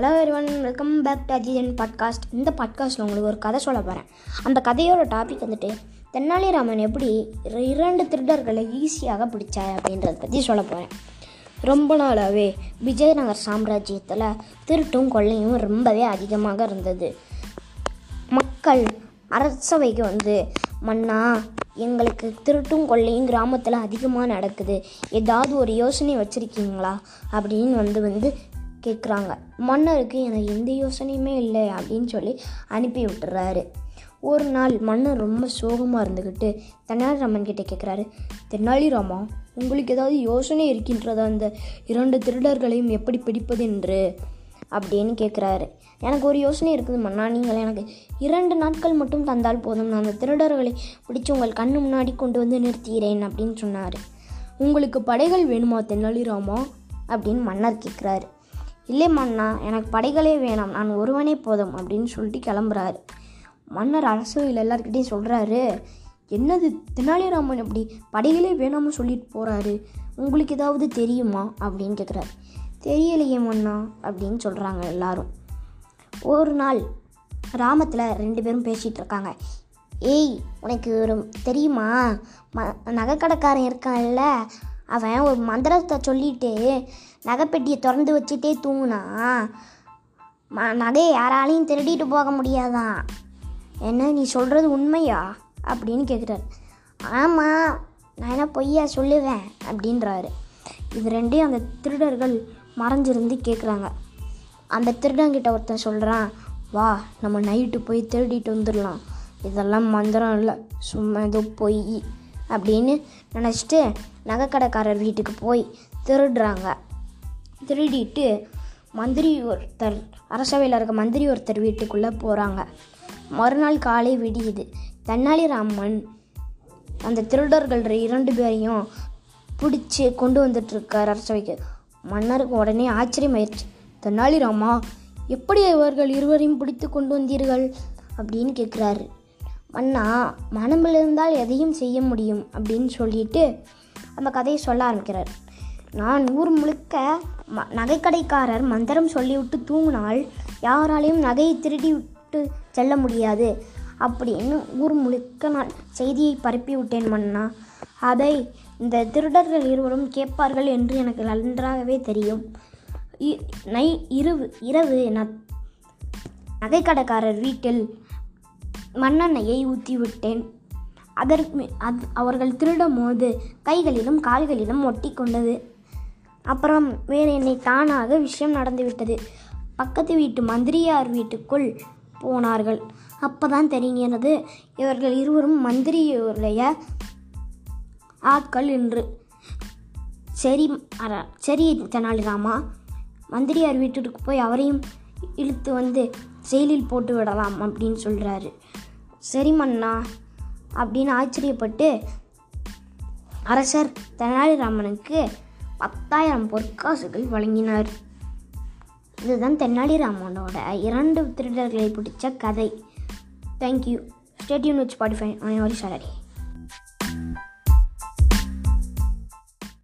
Hello everyone welcome back to அஜிஜன் podcast இந்த பாட்காஸ்ட்டில் உங்களுக்கு ஒரு கதை சொல்ல போகிறேன் அந்த கதையோட டாபிக் வந்துட்டு தென்னாலிராமன் எப்படி இரண்டு திருடர்களை ஈஸியாக பிடிச்சாய் அப்படின்றத பற்றி சொல்ல போகிறேன் ரொம்ப நாளாகவே விஜயநகர் சாம்ராஜ்யத்தில் திருட்டும் கொள்ளையும் ரொம்பவே அதிகமாக இருந்தது. மக்கள் அரசவைக்கு வந்து மன்னா எங்களுக்கு திருட்டும் கொள்ளையும் கிராமத்தில் அதிகமாக நடக்குது. ஏதாவது ஒரு யோசனை வச்சுருக்கீங்களா? அப்படின்னு வந்து வந்து கேட்குறாங்க மன்னருக்கு எனக்கு எந்த யோசனையுமே இல்லை அப்படின்னு சொல்லி அனுப்பி விட்டுறாரு. ஒரு நாள் மன்னர் ரொம்ப சோகமாக இருந்துக்கிட்டு தெனாலிராமன் கிட்டே கேட்குறாரு தெனாலிராமா உங்களுக்கு ஏதாவது யோசனை இருக்கின்றதா? அந்த இரண்டு திருடர்களையும் எப்படி பிடிப்பது என்று? அப்படின்னு கேட்குறாரு எனக்கு ஒரு யோசனை இருக்குது மன்னா நீங்கள் எனக்கு இரண்டு நாட்கள் மட்டும் தந்தால் போதும். நான் அந்த திருடர்களை பிடிச்சி உங்கள் கண்ணு முன்னாடி கொண்டு வந்து நிறுத்துகிறேன் அப்படின்னு சொன்னார். உங்களுக்கு படைகள் வேணுமா தென்னாலிராமா அப்படின்னு மன்னர் கேட்குறாரு இல்லை மன்னா எனக்கு படைகளே வேணாம். நான் ஒருவனே போதும் அப்படின்னு சொல்லிட்டு கிளம்புறாரு. மன்னர் அரசவையில் எல்லாருக்கிட்டையும் சொல்கிறாரு என்னது தெனாலிராமன் இப்படி படைகளே வேணாம்னு சொல்லிட்டு போகிறாரு உங்களுக்கு ஏதாவது தெரியுமா? அப்படின்னு கேட்குறாரு தெரியலையே மன்னா அப்படின்னு சொல்கிறாங்க எல்லாரும். ஒரு நாள் கிராமத்தில் ரெண்டு பேரும் பேசிகிட்டு இருக்காங்க. ஏய் உனக்கு ஒரு தெரியுமா? ம நகைக்கடைக்காரன் இருக்கான்ல அவன் ஒரு மந்திரத்தை சொல்லிட்டு நகைப்பெட்டியை திறந்து வச்சுட்டே தூங்கினா ம நகையை யாராலையும் திருடிட்டு போக முடியாதான். என்ன நீ சொல்கிறது உண்மையா? அப்படின்னு கேட்குறாரு ஆமாம் நான் என்ன பொய்யா சொல்லுவேன்? அப்படின்றாரு. இது ரெண்டையும் அந்த திருடர்கள் மறைஞ்சிருந்து கேட்குறாங்க அந்த திருடங்கிட்ட ஒருத்தன் சொல்கிறான் வா நம்ம நைட்டு போய் திருடிட்டு வந்துடலாம் இதெல்லாம் மந்திரம் இல்லை. சும்மா ஏதோ பொய். அப்படின்னு நினச்சிட்டு நகைக்கடைக்காரர் வீட்டுக்கு போய் திருடுறாங்க. திருடிட்டு மந்திரி ஒருத்தர் அரசவையில் இருக்க மந்திரி ஒருத்தர் வீட்டுக்குள்ளே போகிறாங்க மறுநாள் காலை விடியுது. தென்னாலிராமன் அந்த திருடர்கள் இரண்டு பேரையும் பிடிச்சி கொண்டு வந்துட்டுருக்கார் அரசவைக்கு. மன்னருக்கு உடனே ஆச்சரியமாயிருச்சு. தென்னாலிராமா எப்படி இவர்கள் இருவரையும் பிடித்து கொண்டு வந்தீர்கள்? அப்படின்னு கேட்குறாரு மன்னா மனமில் இருந்தால் எதையும் செய்ய முடியும் அப்படின்னு சொல்லிட்டு அந்த கதையை சொல்ல ஆரம்பிக்கிறார். நான் ஊர் முழுக்க ம நகைக்கடைக்காரர் மந்திரம் சொல்லிவிட்டு தூங்கினால் யாராலையும் நகையை திருடி விட்டு செல்ல முடியாது. அப்படின்னு ஊர் முழுக்க நான் செய்தியை பரப்பி விட்டேன் மன்னா. அதை இந்த திருடர்கள் இருவரும் கேட்பார்கள் என்று எனக்கு நன்றாகவே தெரியும். இ- நை இரவு இரவு நான் நகைக்கடைக்காரர் வீட்டில் மண்ணெண்ணெயை ஊற்றிவிட்டேன் அதற்கு அது அவர்கள் திருடும் போது கைகளிலும் கால்களிலும் ஒட்டி கொண்டது அப்புறம் வேறு என்னை தானாக விஷயம் நடந்துவிட்டது. பக்கத்து வீட்டு மந்திரியார் வீட்டுக்குள் போனார்கள். அப்பதான் தெரிகிறது இவர்கள் இருவரும் மந்திரியுடைய ஆட்கள் என்று. சரி சரி தெனாலிராமா மந்திரியார் வீட்டுக்கு போய் அவரையும் இழுத்து வந்து செயலில் போட்டு விடலாம் அப்படின்னு சொல்கிறாரு சரி அப்படின்னு ஆச்சரியப்பட்டு அரசர் தெனாலிராமனுக்கு பத்தாயிரம் பொற்காசுகள் வழங்கினார். இதுதான் தெனாலிராமனோட இரண்டு திருடர்களை பிடிச்ச கதை. Thank you stay tuned with Spotify on யோரி salary